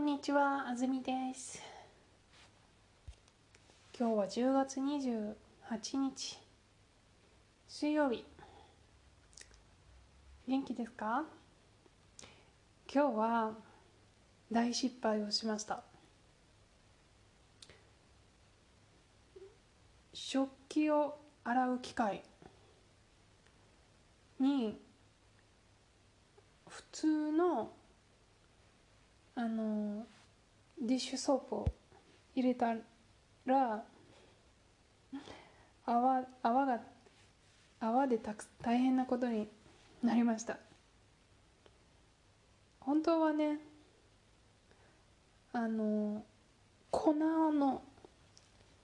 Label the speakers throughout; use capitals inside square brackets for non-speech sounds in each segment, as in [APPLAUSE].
Speaker 1: んにちは、あずみです。今日は10月28日、水曜日。元気ですか？今日は大失敗をしました。食器を洗う機械に普通のあのディッシュソープを入れたら泡泡が泡でたく大変なことになりました。本当はねあの粉の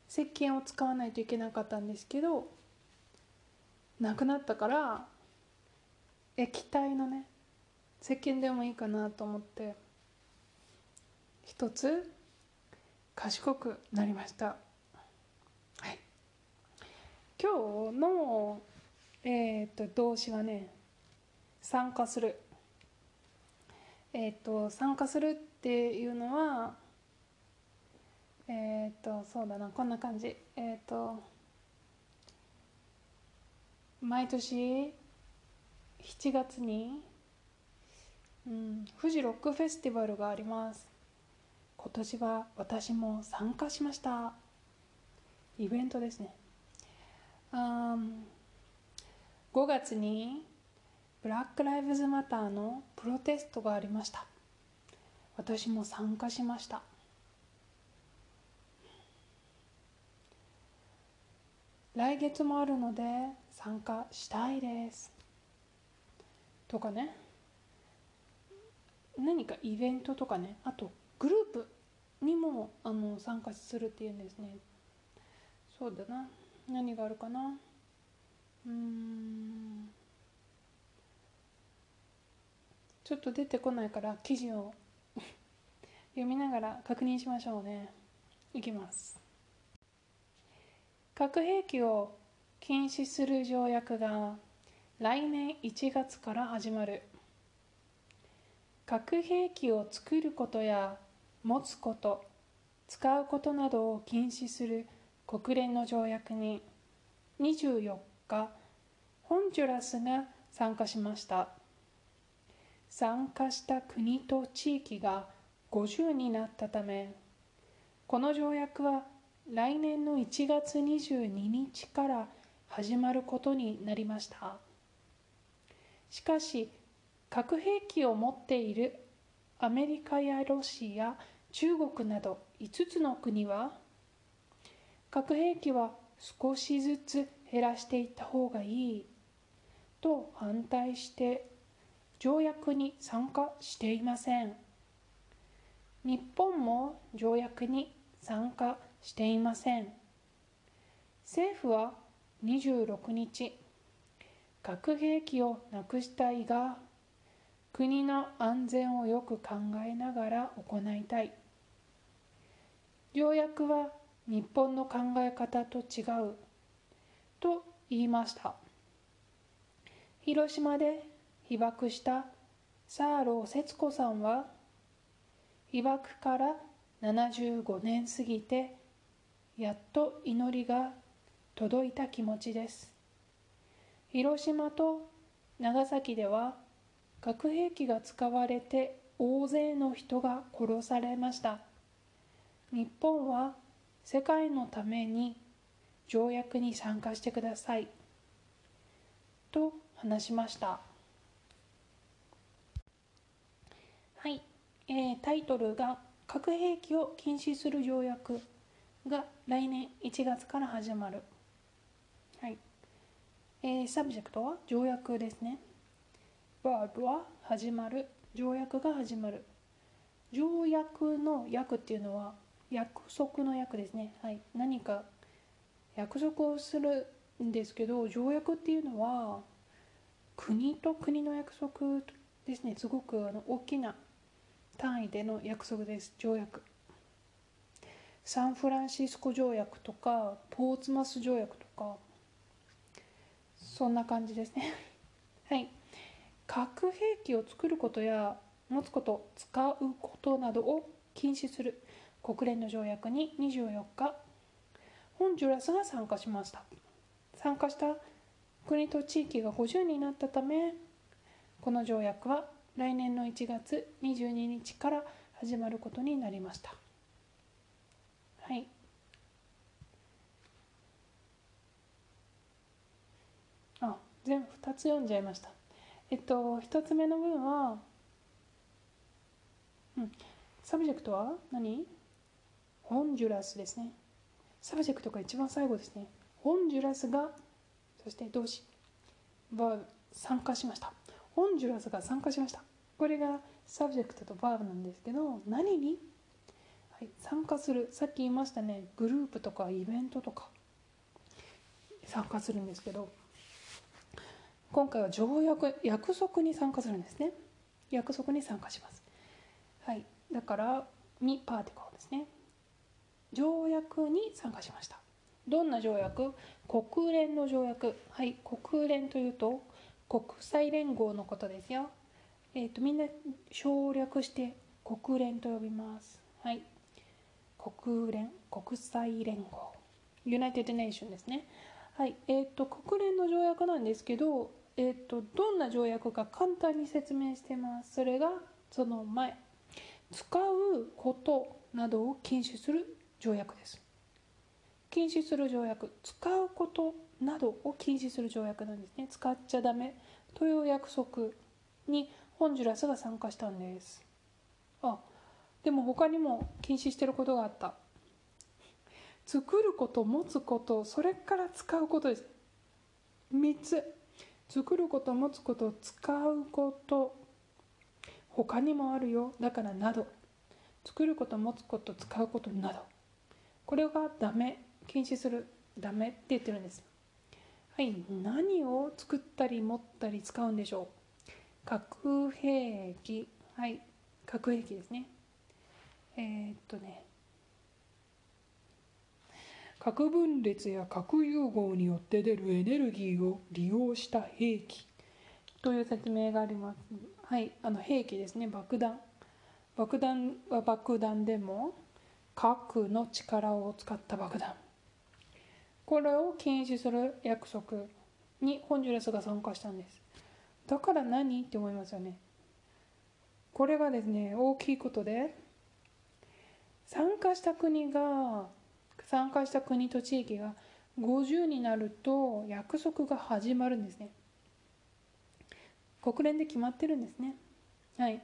Speaker 1: 石鹸を使わないといけなかったんですけどなくなったから液体のね石鹸でもいいかなと思って。一つ賢くなりました、はい、今日の、えー、と動詞はね参加する。えっ、と参加するっていうのはえっ、とそうだなこんな感じ。えっ、と毎年7月に、うん、富士ロックフェスティバルがあります。今年は私も参加しました。イベントですね。あ5月にブラック・ライブズ・マターのプロテストがありました。私も参加しました。来月もあるので参加したいです。とかね。何かイベントとかね。あとグループにもあの参加するっていうんですね。そうだな。何があるかな。うーん。ちょっと出てこないから記事を [LAUGHS] 読みながら確認しましょうね。いきます。核兵器を禁止する条約が来年1月から始まる。核兵器を作ることや持つこと使うことなどを禁止する国連の条約に24日ホンジュラスが参加しました。参加した国と地域が50になったためこの条約は来年の1月22日から始まることになりました。しかし核兵器を持っているアメリカやロシア中国など5つの国は核兵器は少しずつ減らしていった方がいいと反対して条約に参加していません。日本も条約に参加していません。政府は26日核兵器をなくしたいが国の安全をよく考えながら行いたい。条約は日本の考え方と違うと言いました。広島で被爆したサーロー節子さんは被爆から75年過ぎてやっと祈りが届いた気持ちです。広島と長崎では核兵器が使われて大勢の人が殺されました。日本は世界のために条約に参加してください。と話しました。はい、えータイトルが「核兵器を禁止する条約」が来年1月から始まる。はい。えーサブジェクトは条約ですね。バーブは始まる。条約が始まる。条約の約っていうのは約束の約ですね。はい。何か約束をするんですけど条約っていうのは国と国の約束ですね。すごくあの大きな単位での約束です。条約。サンフランシスコ条約とかポーツマス条約とかそんな感じですね。[LAUGHS] はい。核兵器を作ることや持つこと使うことなどを禁止する。国連の条約に24日ホンジュラスが参加しました。参加した国と地域が50になったためこの条約は来年の1月22日から始まることになりました。はい。あ全部2つ読んじゃいました。えっと1つ目の文はうん。 subject は何？ホンジュラスですね。 subject が一番最後ですね。ホンジュラスがそして動詞は参加しました。ホンジュラスが参加しました。これが subject と verb なんですけど何に、はい、参加する。さっき言いましたね。グループとかイベントとか。参加するんですけど今回は条約約束に参加するんですね。約束に参加します。はいだからにパーティコですね。条約に参加しました。どんな条約？国連の条約。はい国連というと国際連合のことですよ。えっ、ー、とみんな省略して国連と呼びます。はい。国連国際連合。United Nation ですね。はい。えっ、ー、と国連の条約なんですけどえっ、ー、とどんな条約か簡単に説明してます。それがその前。使うことなどを禁止する条約です。禁止する条約。使うことなどを禁止する条約なんですね。使っちゃダメという約束にホンジュラスが参加したんです。あでも他にも禁止してることがあった。作ること持つことそれから使うことです。3つ。作ること持つこと使うこと。他にもあるよ。だからなど。作ること持つこと使うことなど。これがダメ禁止するダメって言ってるんですはい何を作ったり持ったり使うんでしょう？核兵器。はい核兵器ですね。えー、っとね。核分裂や核融合によって出るエネルギーを利用した兵器。という説明があります。はいあの兵器ですね爆弾。爆弾は爆弾でも核の力を使った爆弾。これを禁止する約束にホンジュラスが参加したんです。だから何って思いますよね。これがですね大きいことで参加した国が参加した国と地域が50になると約束が始まるんですね。国連で決まってるんですね。はい。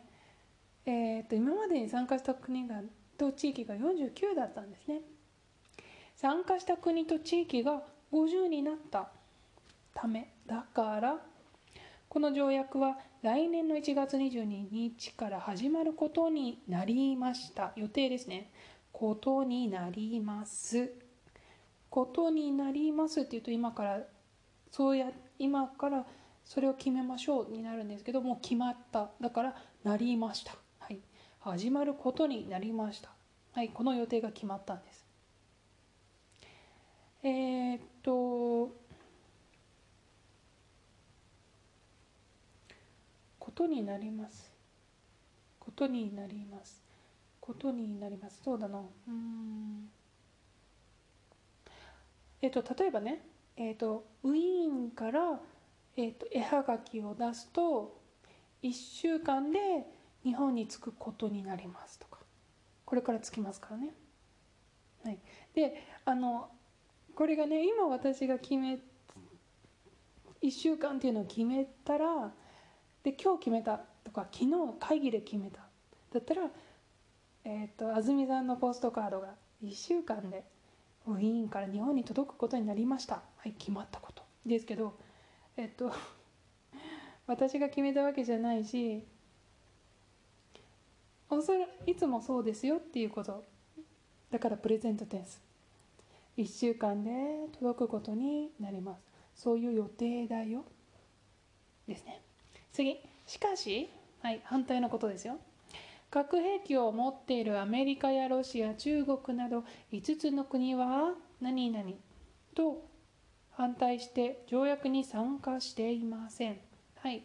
Speaker 1: えーと、今までに参加した国がと地域が49だったんですね。参加した国と地域が50になったためだからこの条約は来年の1月22日から始まることになりました。予定ですね。ことになります。ことになりますっていうと今からそうや今からそれを決めましょうになるんですけどもう決まった。だからなりました。始まることになりました。はいこの予定が決まったんです。えー、っとことになります。ことになります。ことになります。そうだな。うん。えっと例えばねえっとウィーンからえーと、絵はがきを出すと1週間で日本に着くことになりますとか。これから着きますからね。はい、であのこれがね今私が決め1週間っていうのを決めたらで今日決めたとか昨日会議で決めた。だったら、えーと、安住さんのポストカードが1週間でウィーンから日本に届くことになりました。はい決まったこと。ですけどえっと [LAUGHS] 私が決めたわけじゃないしおそらいつもそうですよっていうこと。だからプレゼントテンス1週間で届くことになります。そういう予定だよ。ですね。次。しかしはい反対のことですよ。核兵器を持っているアメリカやロシア中国など5つの国は何々と反対して条約に参加していません。はい。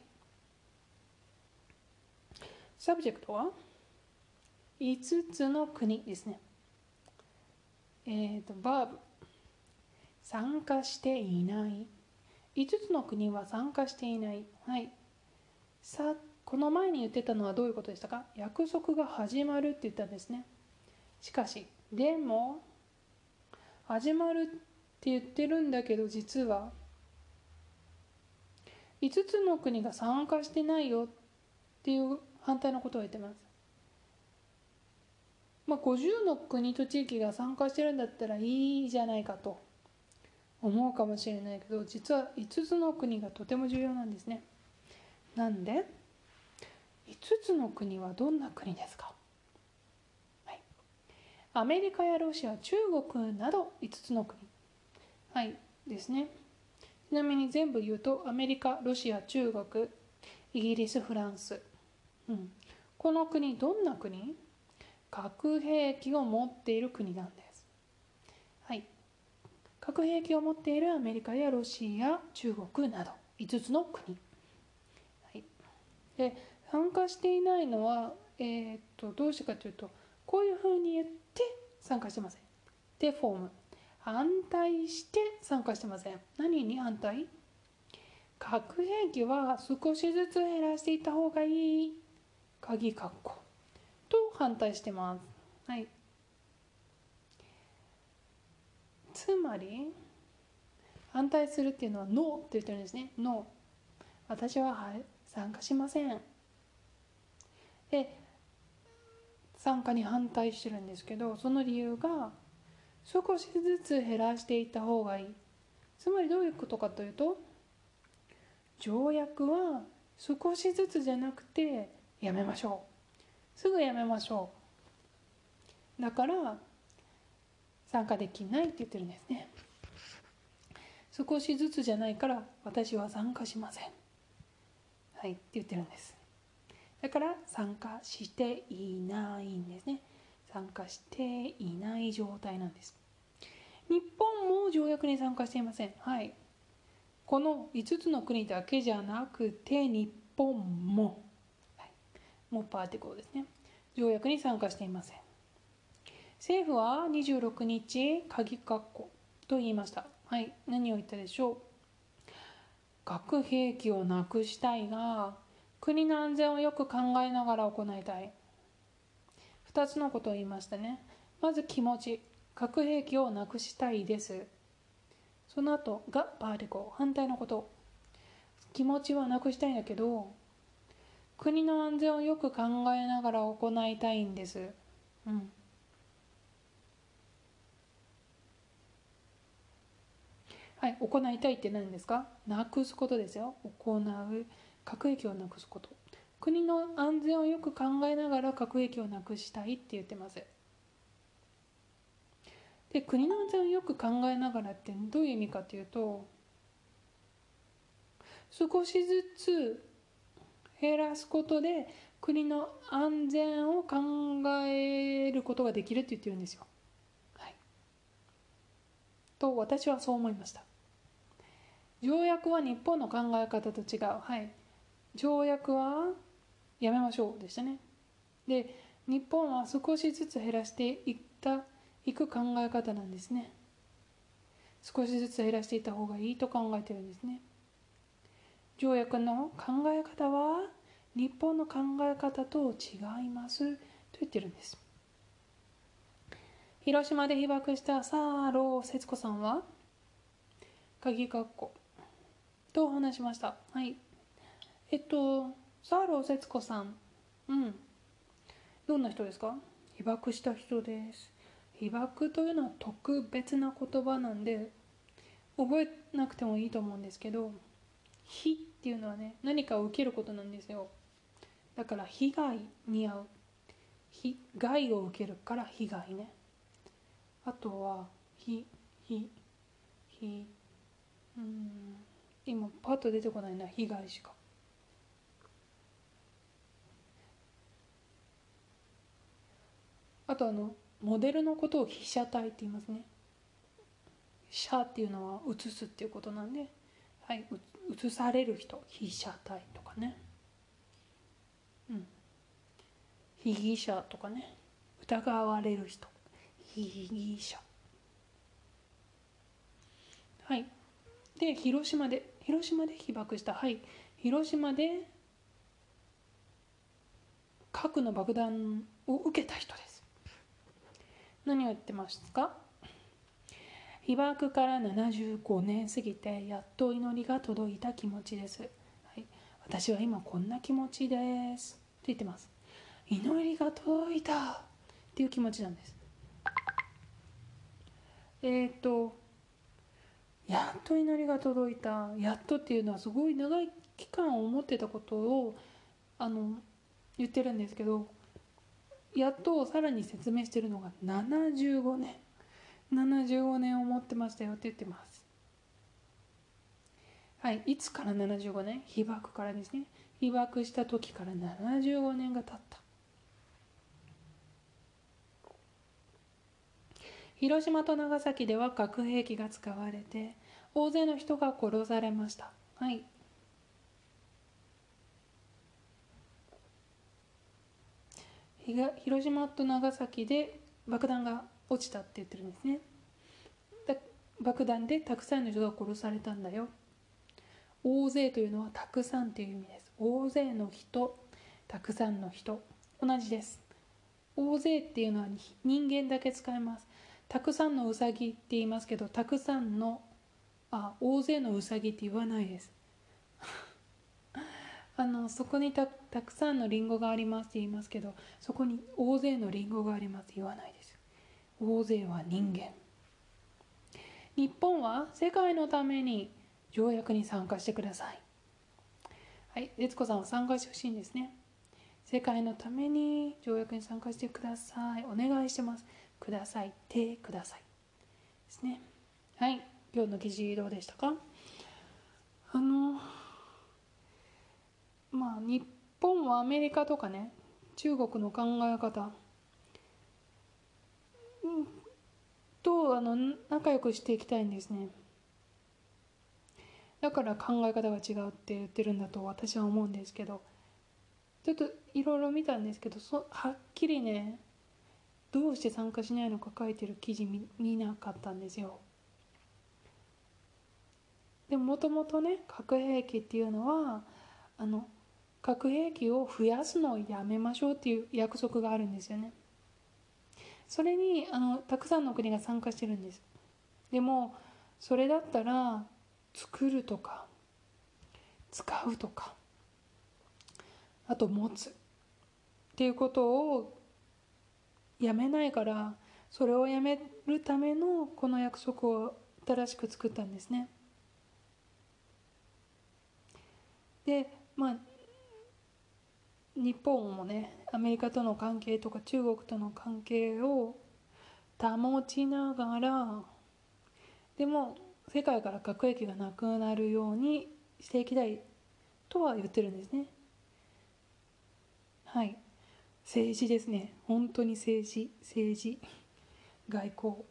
Speaker 1: subject は？5つの国ですね。えっ、ー、と、バーブ。参加していない。5つの国は参加していない。はい。さこの前に言ってたのはどういうことでしたか？約束が始まるって言ったんですね。しかし、でも、始まるって言ってるんだけど、実は、5つの国が参加してないよっていう反対のことを言ってます。まあ、50の国と地域が参加してるんだったらいいじゃないかと思うかもしれないけど実は5つの国がとても重要なんですね。なんで？5つの国はどんな国ですか、はい、アメリカやロシア中国など5つの国。はいですね。ちなみに全部言うとアメリカロシア中国イギリスフランス、うん、この国どんな国？核兵器を持っている国なんです。はい。核兵器を持っているアメリカやロシア中国など5つの国、はい、で参加していないのは、えー、っとどうしてかというとこういうふうに言って参加してません。でフォーム。反対して参加してません。何に反対？核兵器は少しずつ減らしていった方がいい。鍵括弧。反対してます。はい。つまり反対するっていうのはノーって言ってるんですね。ノー。私は、はい、参加しません。で参加に反対してるんですけどその理由が少しずつ減らしていった方がいい。つまりどういうことかというと条約は少しずつじゃなくてやめましょう。すぐやめましょう。だから参加できないって言ってるんですね。少しずつじゃないから私は参加しません。はいって言ってるんです。だから参加していないんですね。参加していない状態なんです。日本も条約に参加していません。はい。この5つの国だけじゃなくて日本も、もうパーティコですね。条約に参加していません。政府は26日鍵括弧と言いました。はい何を言ったでしょう。核兵器をなくしたいが国の安全をよく考えながら行いたい。2つのことを言いましたね。まず気持ち。核兵器をなくしたいです。その後がパーティコ反対のこと。気持ちはなくしたいんだけど国の安全をよく考えながら行いたいんです。うん。はい、行いたいって何ですか？なくすことですよ。行う。核兵器をなくすこと。国の安全をよく考えながら核兵器をなくしたいって言ってます。で国の安全をよく考えながらってどういう意味かというと少しずつ減らすことで国の安全を考えることができるって言ってるんですよ。はい、と私はそう思いました。条約は日本の考え方と違う。はい。条約はやめましょうでしたね。で日本は少しずつ減らしていったいく考え方なんですね。少しずつ減らしていった方がいいと考えてるんですね。条約の考え方は日本の考え方と違いますと言ってるんです。広島で被爆したサーロー節子さんは鍵括弧と話しました。はい。えっと、サーロー節子さん。うん。どんな人ですか？被爆した人です。被爆というのは特別な言葉なんで、覚えなくてもいいと思うんですけど、被っていうのはね、何かを受けることなんですよ。だから被害に遭う。被害を受けるから被害ね。あとは、ひ、ひ、ひ、うん、今パッと出てこないな、被害しか。あとあのモデルのことを被写体って言いますね写っていうのは写すっていうことなんで、はい、写される人被写体とかね。うん。被疑者とかね。疑われる人。被疑者。はい。で広島で広島で被爆した。はい。広島で核の爆弾を受けた人です。何を言ってますか？被爆から75年過ぎてやっと祈りが届いた気持ちです、はい、私は今こんな気持ちです。って言ってます。祈りが届いたっていう気持ちなんです。えっ、とやっと祈りが届いた。やっとっていうのはすごい長い期間思ってたことをあの言ってるんですけどやっとさらに説明してるのが75年。75年思ってましたよって言ってます。はいいつから75年？被爆からですね。被爆した時から75年が経った。広島と長崎では核兵器が使われて大勢の人が殺されました。はい。広島と長崎で爆弾が落ちたって言ってるんですね。爆弾でたくさんの人が殺されたんだよ。大勢というのはたくさんという意味です。大勢の人たくさんの人。同じです。大勢っていうのは人間だけ使います。たくさんのうさぎって言いますけどたくさんのあ大勢のうさぎって言わないです。[LAUGHS] あのそこにたくさんのリンゴがありますって言いますけどそこに大勢のリンゴがありますって言わないです。大勢は人間。日本は世界のために条約に参加してください。はい悦子さんは参加してほしいんですね。世界のために条約に参加してください。お願いしてます。ください。てください。ですね。はい今日の記事どうでしたか？あのまあ日本はアメリカとかね中国の考え方とあの仲良くしていきたいんですね。だから考え方が違うって言ってるんだと私は思うんですけど。ちょっといろいろ見たんですけどそはっきりねどうして参加しないのか書いてる記事見見なかったんですよ。でももともとね核兵器っていうのはあの核兵器を増やすのをやめましょうっていう約束があるんですよね。それにあのたくさんの国が参加してるんです。でもそれだったら作るとか使うとかあと持つっていうことをやめないからそれをやめるためのこの約束を新しく作ったんですね。でまあ日本もねアメリカとの関係とか中国との関係を保ちながらでも世界から核兵器がなくなるようにしていきたいとは言ってるんですね。はい。政治ですね。本当に政治。政治。外交。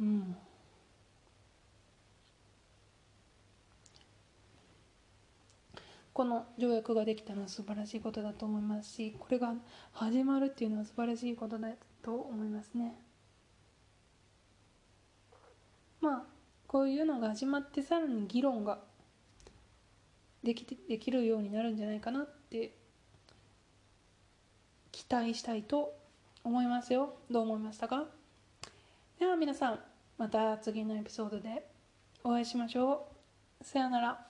Speaker 1: うん。この条約ができたのは素晴らしいことだと思いますしこれが始まるっていうのは素晴らしいことだと思いますね。まあこういうのが始まってさらに議論ができてできるようになるんじゃないかなって期待したいと思いますよ。どう思いましたか？では皆さんまた次のエピソードでお会いしましょう。さようなら。